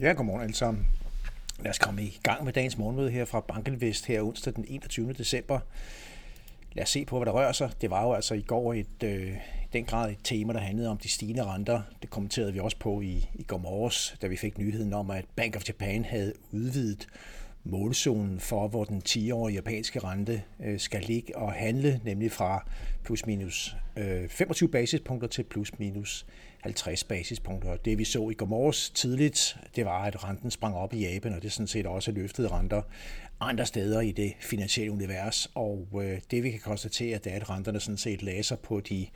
Ja, godmorgen alle sammen. Lad os komme i gang med dagens morgenmøde her fra Bankinvest her onsdag den 21. december. Lad os se på, hvad der rører sig. Det var jo altså i går et, øh, den grad et tema, der handlede om de stigende renter. Det kommenterede vi også på i, i går morges, da vi fik nyheden om, at Bank of Japan havde udvidet målzonen for, hvor den 10-årige japanske rente øh, skal ligge og handle, nemlig fra plus minus øh, 25 basispunkter til plus minus 50 basispunkter. Det vi så i går morges tidligt, det var, at renten sprang op i Japan, og det sådan set også løftede renter andre steder i det finansielle univers. Og øh, det vi kan konstatere, det er, at renterne sådan set læser på de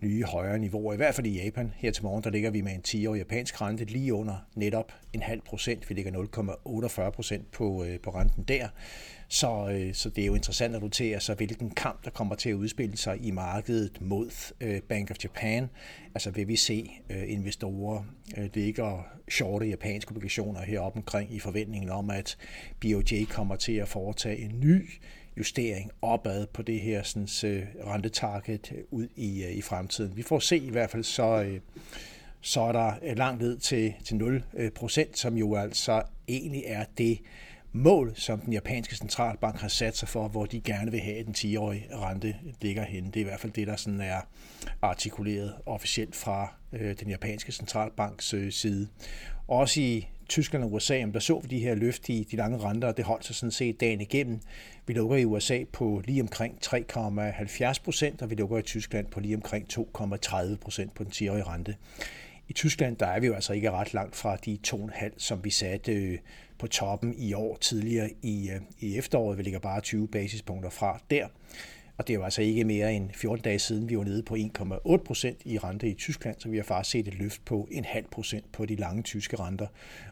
nye højere niveauer. I hvert fald i Japan. Her til morgen, der ligger vi med en 10-årig japansk rente lige under netop en halv procent. Vi ligger 0,48 procent på, øh, på renten der. Så, øh, så det er jo interessant at notere sig, hvilken kamp, der kommer til at udspille sig i markedet mod øh, Bank of Japan. Altså vil vi se øh, investorer øh, ligge og shorte japanske obligationer heroppe omkring i forventningen om, at BOJ kommer til at foretage en ny justering opad på det her sådan, øh, rentetarget ud i, øh, i fremtiden. Vi får se i hvert fald så, øh, så er der øh, langt ned til, til 0%, øh, som jo altså egentlig er det, mål, som den japanske centralbank har sat sig for, hvor de gerne vil have, at den 10-årige rente ligger henne. Det er i hvert fald det, der sådan er artikuleret officielt fra øh, den japanske centralbanks øh, side. Også i Tyskland og USA, der så vi de her løft i de lange renter, og det holdt sig sådan set dagen igennem. Vi lukker i USA på lige omkring 3,70 procent, og vi lukker i Tyskland på lige omkring 2,30 procent på den 10-årige rente. I Tyskland der er vi jo altså ikke ret langt fra de 2,5, som vi satte øh, på toppen i år tidligere i, øh, i efteråret. Vi ligger bare 20 basispunkter fra der. Og det er jo altså ikke mere end 14 dage siden, vi var nede på 1,8 procent i rente i Tyskland, så vi har faktisk set et løft på en halv procent på de lange tyske renter.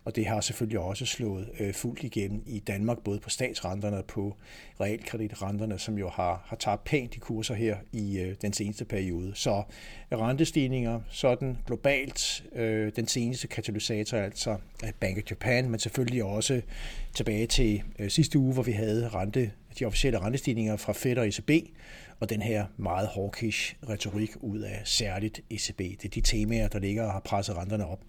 Og det har selvfølgelig også slået øh, fuldt igennem i Danmark, både på statsrenterne og på realkreditrenterne, som jo har, har taget pænt i kurser her i øh, den seneste periode. Så rentestigninger sådan globalt, øh, den seneste katalysator altså øh, Bank of Japan, men selvfølgelig også tilbage til øh, sidste uge, hvor vi havde rente de officielle rentestigninger fra Fed og ECB, og den her meget hawkish retorik ud af særligt ECB. Det er de temaer, der ligger og har presset renterne op.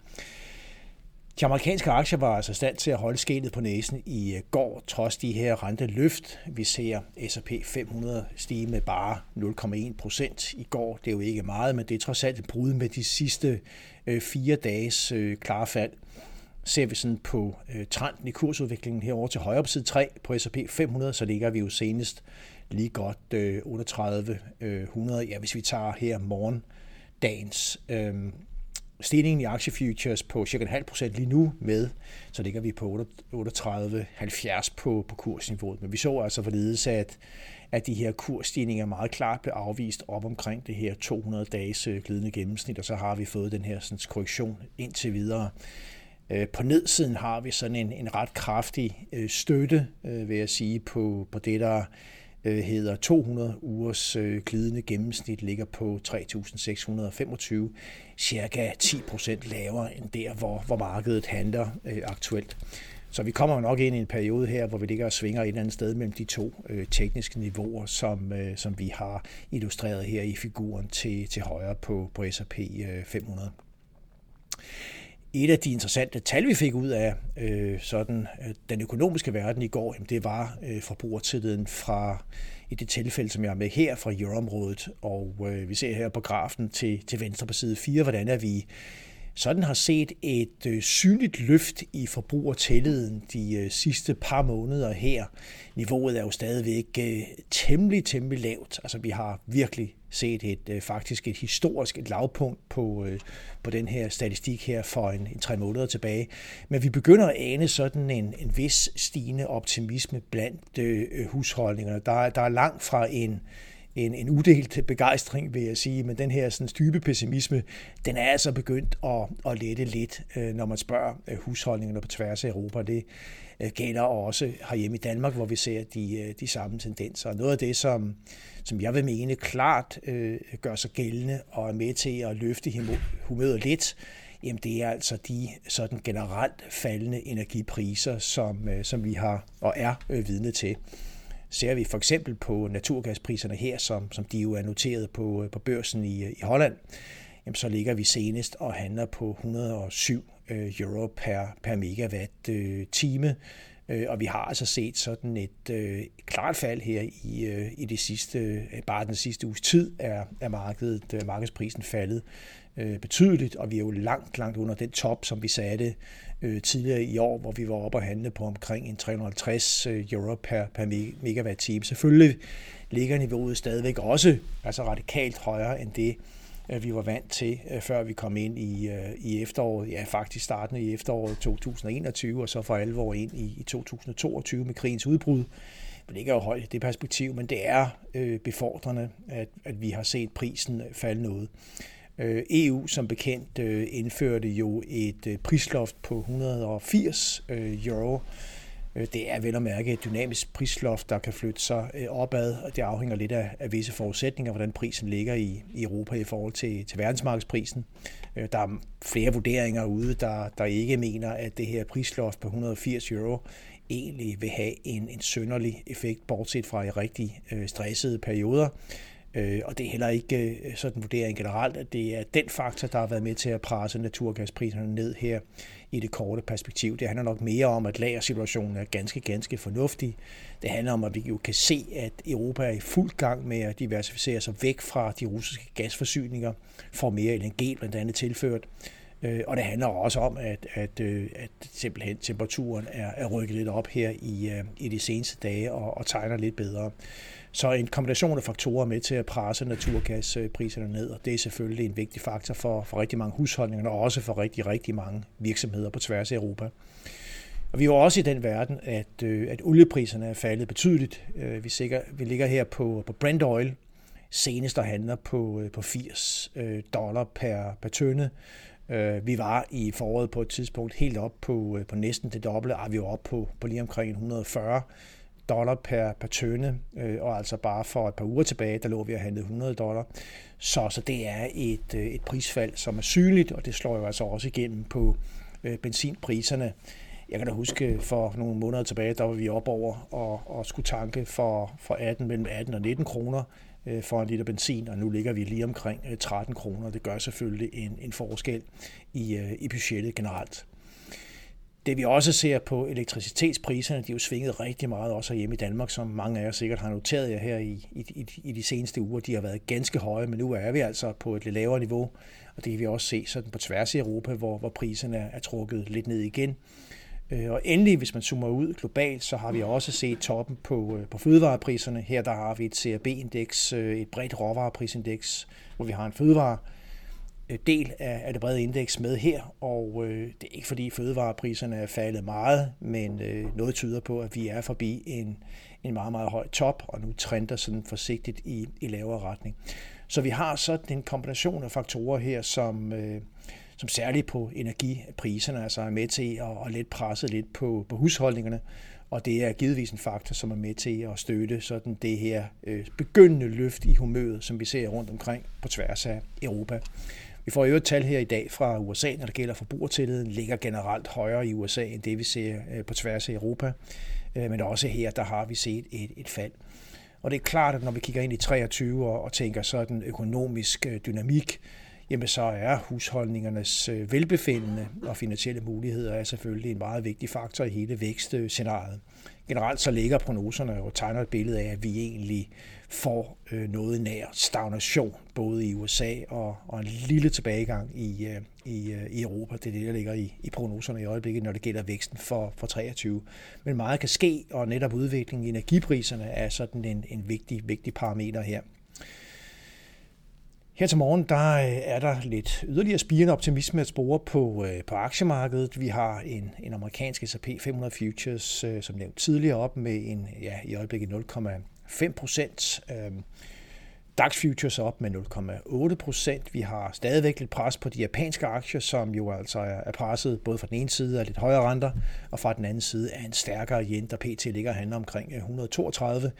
De amerikanske aktier var altså stand til at holde skenet på næsen i øh, går, trods de her renteløft. Vi ser S&P 500 stige med bare 0,1 procent i går. Det er jo ikke meget, men det er trods alt et brud med de sidste øh, fire dages øh, klare fald. Ser vi sådan på øh, trenden i kursudviklingen herover til højre på side 3 på S&P 500, så ligger vi jo senest lige godt øh, 38 øh, 100. Ja, hvis vi tager her morgen dagens øh, stigningen i aktiefutures på cirka en halv procent lige nu med, så ligger vi på 38,70 på, på kursniveauet. Men vi så altså forledes, at, at de her kursstigninger meget klart blev afvist op omkring det her 200 dages øh, glidende gennemsnit, og så har vi fået den her sådan, korrektion indtil videre. Øh, på nedsiden har vi sådan en, en ret kraftig øh, støtte, øh, vil jeg sige, på, på det, der hedder 200 ugers glidende gennemsnit, ligger på 3.625, cirka 10 procent lavere end der, hvor, hvor markedet handler aktuelt. Så vi kommer nok ind i en periode her, hvor vi ligger og svinger et eller andet sted mellem de to øh, tekniske niveauer, som, øh, som vi har illustreret her i figuren til, til højre på, på S&P 500. Et af de interessante tal, vi fik ud af øh, sådan, øh, den økonomiske verden i går, jamen det var øh, forbrugertilliden fra i det tilfælde, som jeg er med her fra euroområdet. Og øh, vi ser her på grafen til, til venstre på side 4, hvordan er vi sådan har set et øh, synligt løft i forbrugertilliden de øh, sidste par måneder her. Niveauet er jo stadigvæk øh, temmelig, temmelig lavt. Altså vi har virkelig set et øh, faktisk et historisk et lavpunkt på, øh, på den her statistik her for en, en tre måneder tilbage. Men vi begynder at ane sådan en, en vis stigende optimisme blandt øh, husholdningerne. Der, der er langt fra en en, en udelt begejstring, vil jeg sige, men den her sådan, dybe pessimisme, den er altså begyndt at, at lette lidt, øh, når man spørger øh, husholdningerne på tværs af Europa. Det øh, gælder også herhjemme i Danmark, hvor vi ser de, de samme tendenser. Noget af det, som, som jeg vil mene klart øh, gør sig gældende og er med til at løfte humøret lidt, jamen det er altså de sådan generelt faldende energipriser, som, som vi har og er vidne til. Ser vi for eksempel på naturgaspriserne her, som, som de jo er noteret på, øh, på børsen i, øh, i Holland, jamen så ligger vi senest og handler på 107 øh, euro per, per megawatt time. Og vi har altså set sådan et øh, klart fald her i, øh, i det sidste, bare den sidste uges tid er, er markedet, markedsprisen faldet øh, betydeligt, og vi er jo langt, langt under den top, som vi satte øh, tidligere i år, hvor vi var oppe og handle på omkring en 350 øh, euro per, per megawatt time. Selvfølgelig ligger niveauet stadigvæk også altså radikalt højere end det, øh, vi var vant til, øh, før vi kom ind i, øh, i efteråret, ja faktisk startende i efteråret 2021, og så for alvor ind i, i 2022 med krigens udbrud. Det ligger jo højt i det perspektiv, men det er øh, befordrende, at, at vi har set prisen falde noget. Øh, EU som bekendt øh, indførte jo et øh, prisloft på 180 øh, euro. Det er vel at mærke et dynamisk prisloft, der kan flytte sig opad, og det afhænger lidt af, af visse forudsætninger, hvordan prisen ligger i, i Europa i forhold til, til verdensmarkedsprisen. Der er flere vurderinger ude, der, der ikke mener, at det her prisloft på 180 euro egentlig vil have en, en sønderlig effekt, bortset fra i rigtig stressede perioder. Øh, og det er heller ikke øh, sådan vurdering generelt, at det er den faktor, der har været med til at presse naturgaspriserne ned her i det korte perspektiv. Det handler nok mere om, at lagersituationen er ganske, ganske fornuftig. Det handler om, at vi jo kan se, at Europa er i fuld gang med at diversificere sig væk fra de russiske gasforsyninger, får mere LNG blandt andet tilført. Øh, og det handler også om, at, at, øh, at simpelthen temperaturen er, er rykket lidt op her i, øh, i de seneste dage og, og tegner lidt bedre. Så en kombination af faktorer med til at presse naturgaspriserne ned, og det er selvfølgelig en vigtig faktor for, for rigtig mange husholdninger, og også for rigtig, rigtig mange virksomheder på tværs af Europa. Og vi er jo også i den verden, at, øh, at oliepriserne er faldet betydeligt. Øh, vi, sikker, vi ligger her på, på Brent Oil, senest der handler på, på 80 dollar per, per tønde. Øh, vi var i foråret på et tidspunkt helt op på, øh, på næsten det dobbelte, og vi var oppe på, på lige omkring 140 dollar per, per tønde, øh, og altså bare for et par uger tilbage, der lå vi og handlede 100 dollar. Så, så det er et, øh, et prisfald, som er synligt, og det slår jo altså også igennem på øh, benzinpriserne. Jeg kan da huske, for nogle måneder tilbage, der var vi op over og, og skulle tanke for, for 18, mellem 18 og 19 kroner Øh, for en liter benzin, og nu ligger vi lige omkring øh, 13 kroner. Det gør selvfølgelig en, en forskel i, øh, i budgettet generelt. Det vi også ser på elektricitetspriserne, de er jo svinget rigtig meget også hjemme i Danmark, som mange af jer sikkert har noteret jer her i, i, i de seneste uger. De har været ganske høje, men nu er vi altså på et lidt lavere niveau, og det kan vi også se sådan på tværs i Europa, hvor, hvor priserne er, er trukket lidt ned igen. Øh, og endelig, hvis man zoomer ud globalt, så har vi også set toppen på, øh, på fødevarepriserne. Her der har vi et CRB-indeks, øh, et bredt råvareprisindeks, hvor vi har en fødevare del af, af det brede indeks med her, og øh, det er ikke fordi fødevarepriserne er faldet meget, men øh, noget tyder på, at vi er forbi en, en meget, meget høj top, og nu trender sådan forsigtigt i, i lavere retning. Så vi har sådan en kombination af faktorer her, som, øh, som særligt på energipriserne altså er med til at, at lidt presse lidt på, på husholdningerne, og det er givetvis en faktor, som er med til at støtte sådan det her øh, begyndende løft i humøret, som vi ser rundt omkring på tværs af Europa. Vi får jo et tal her i dag fra USA, når det gælder forbrugertilliden, ligger generelt højere i USA end det, vi ser øh, på tværs af Europa. Øh, men også her, der har vi set et, et fald. Og det er klart, at når vi kigger ind i 23 og, og tænker sådan økonomisk øh, dynamik, jamen så er husholdningernes øh, velbefindende og finansielle muligheder er selvfølgelig en meget vigtig faktor i hele vækstscenariet. Generelt så ligger prognoserne og tegner et billede af, at vi egentlig får øh, noget nær stagnation, både i USA og, og en lille tilbagegang i, øh, i, i Europa. Det er det, der ligger i, i prognoserne i øjeblikket, når det gælder væksten for, for 23. Men meget kan ske, og netop udviklingen i energipriserne er sådan en, en vigtig, vigtig parameter her. Her til morgen der øh, er der lidt yderligere spirende optimisme at spore på, øh, på aktiemarkedet. Vi har en, en amerikansk S&P 500 Futures, øh, som nævnt tidligere, op med en ja, i øjeblikket 0,5 procent. Øhm, DAX Futures op med 0,8 procent. Vi har stadigvæk lidt pres på de japanske aktier, som jo altså er presset både fra den ene side af lidt højere renter, og fra den anden side af en stærkere yen, der pt. ligger handler omkring 132.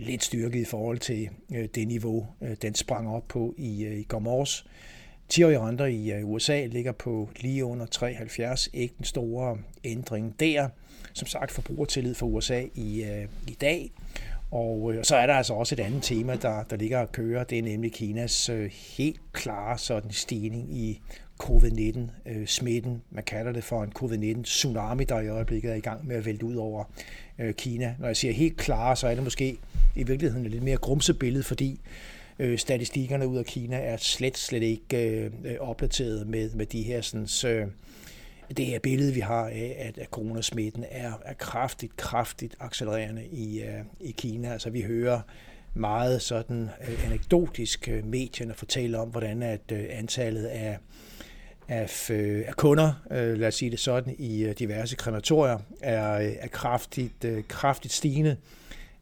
Lidt styrket i forhold til øh, det niveau, øh, den sprang op på i, øh, i går morges. 10-årige renter i øh, USA ligger på lige under 73. Ikke den store ændring der. Som sagt, forbrugertillid for USA i, øh, i dag Og øh, så er der altså også et andet tema, der, der ligger og kører, det er nemlig Kinas øh, helt klare sådan stigning i covid-19-smitten. Øh, Man kalder det for en covid-19-tsunami, der i øjeblikket er i gang med at vælte ud over øh, Kina. Når jeg siger helt klare, så er det måske i virkeligheden et lidt mere grumset billede, fordi øh, statistikkerne ud af Kina er slet, slet ikke øh, øh opdateret med, med de her sådan, øh, det her billede, vi har af, at, at coronasmitten er, er kraftigt, kraftigt accelererende i, øh, i Kina. Altså vi hører meget sådan anekdotisk medierne fortælle om, hvordan at antallet af, af, øh, af kunder, øh, lad os sige det sådan, i øh, diverse krematorier er, øh, er kraftigt, øh, kraftigt stigende.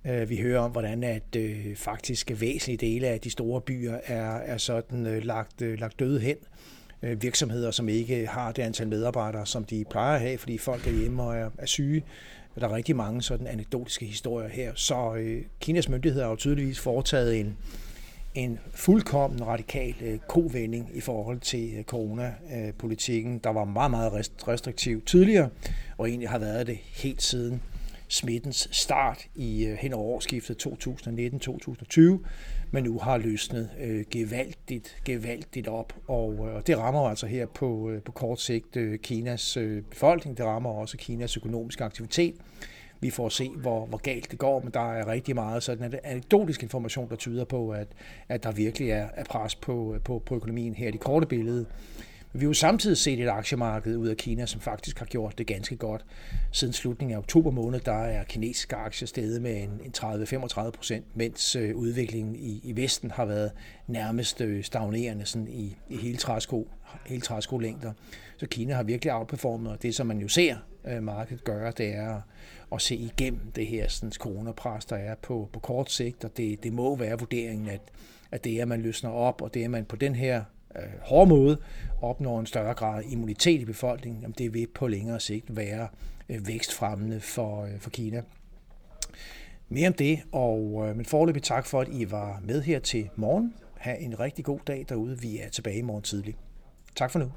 Øh, vi hører om, hvordan at øh, faktisk væsentlige dele af de store byer er, er sådan øh, lagt, øh, lagt døde hen. Øh, virksomheder, som ikke har det antal medarbejdere, som de plejer at have, fordi folk er hjemme og er, er syge. Der er rigtig mange sådan anekdotiske historier her. Så øh, Kinas myndigheder har jo tydeligvis foretaget en, en fuldkommen radikal øh, kovending i forhold til øh, coronapolitikken, der var meget, meget restriktiv tidligere, og egentlig har været det helt siden smittens start i øh, hen over årsskiftet 2019-2020, men nu har løsnet øh, gevaldigt, gevaldigt op, og, øh, og det rammer altså her på, øh, på kort sigt øh, Kinas øh, befolkning, det rammer også Kinas økonomiske aktivitet. Vi får se, hvor, hvor galt det går, men der er rigtig meget sådan anekdotisk information, der tyder på, at, at der virkelig er, er pres på, på, på økonomien her i det korte billede. Men vi har jo samtidig set et aktiemarked ud af Kina, som faktisk har gjort det ganske godt. Siden slutningen af oktober måned, der er kinesiske aktier steget med en, en 30-35 procent, mens øh, udviklingen i, i Vesten har været nærmest øh, stagnerende sådan i, i hele, træsko, hele træskolængder. Så Kina har virkelig outperformet, og det som man jo ser øh, markedet gøre, det er at se igennem det her sådan, coronapres, der er på, på kort sigt, og det, det må være vurderingen, at, at det er, at man løsner op, og det er, at man på den her øh, hårde måde opnår en større grad af immunitet i befolkningen, jamen det vil på længere sigt være øh, vækstfremmende for, øh, for Kina. Mere om det, og øh, men forløbig tak for, at I var med her til morgen. Ha' en rigtig god dag derude. Vi er tilbage i morgen tidlig. Tak for nu.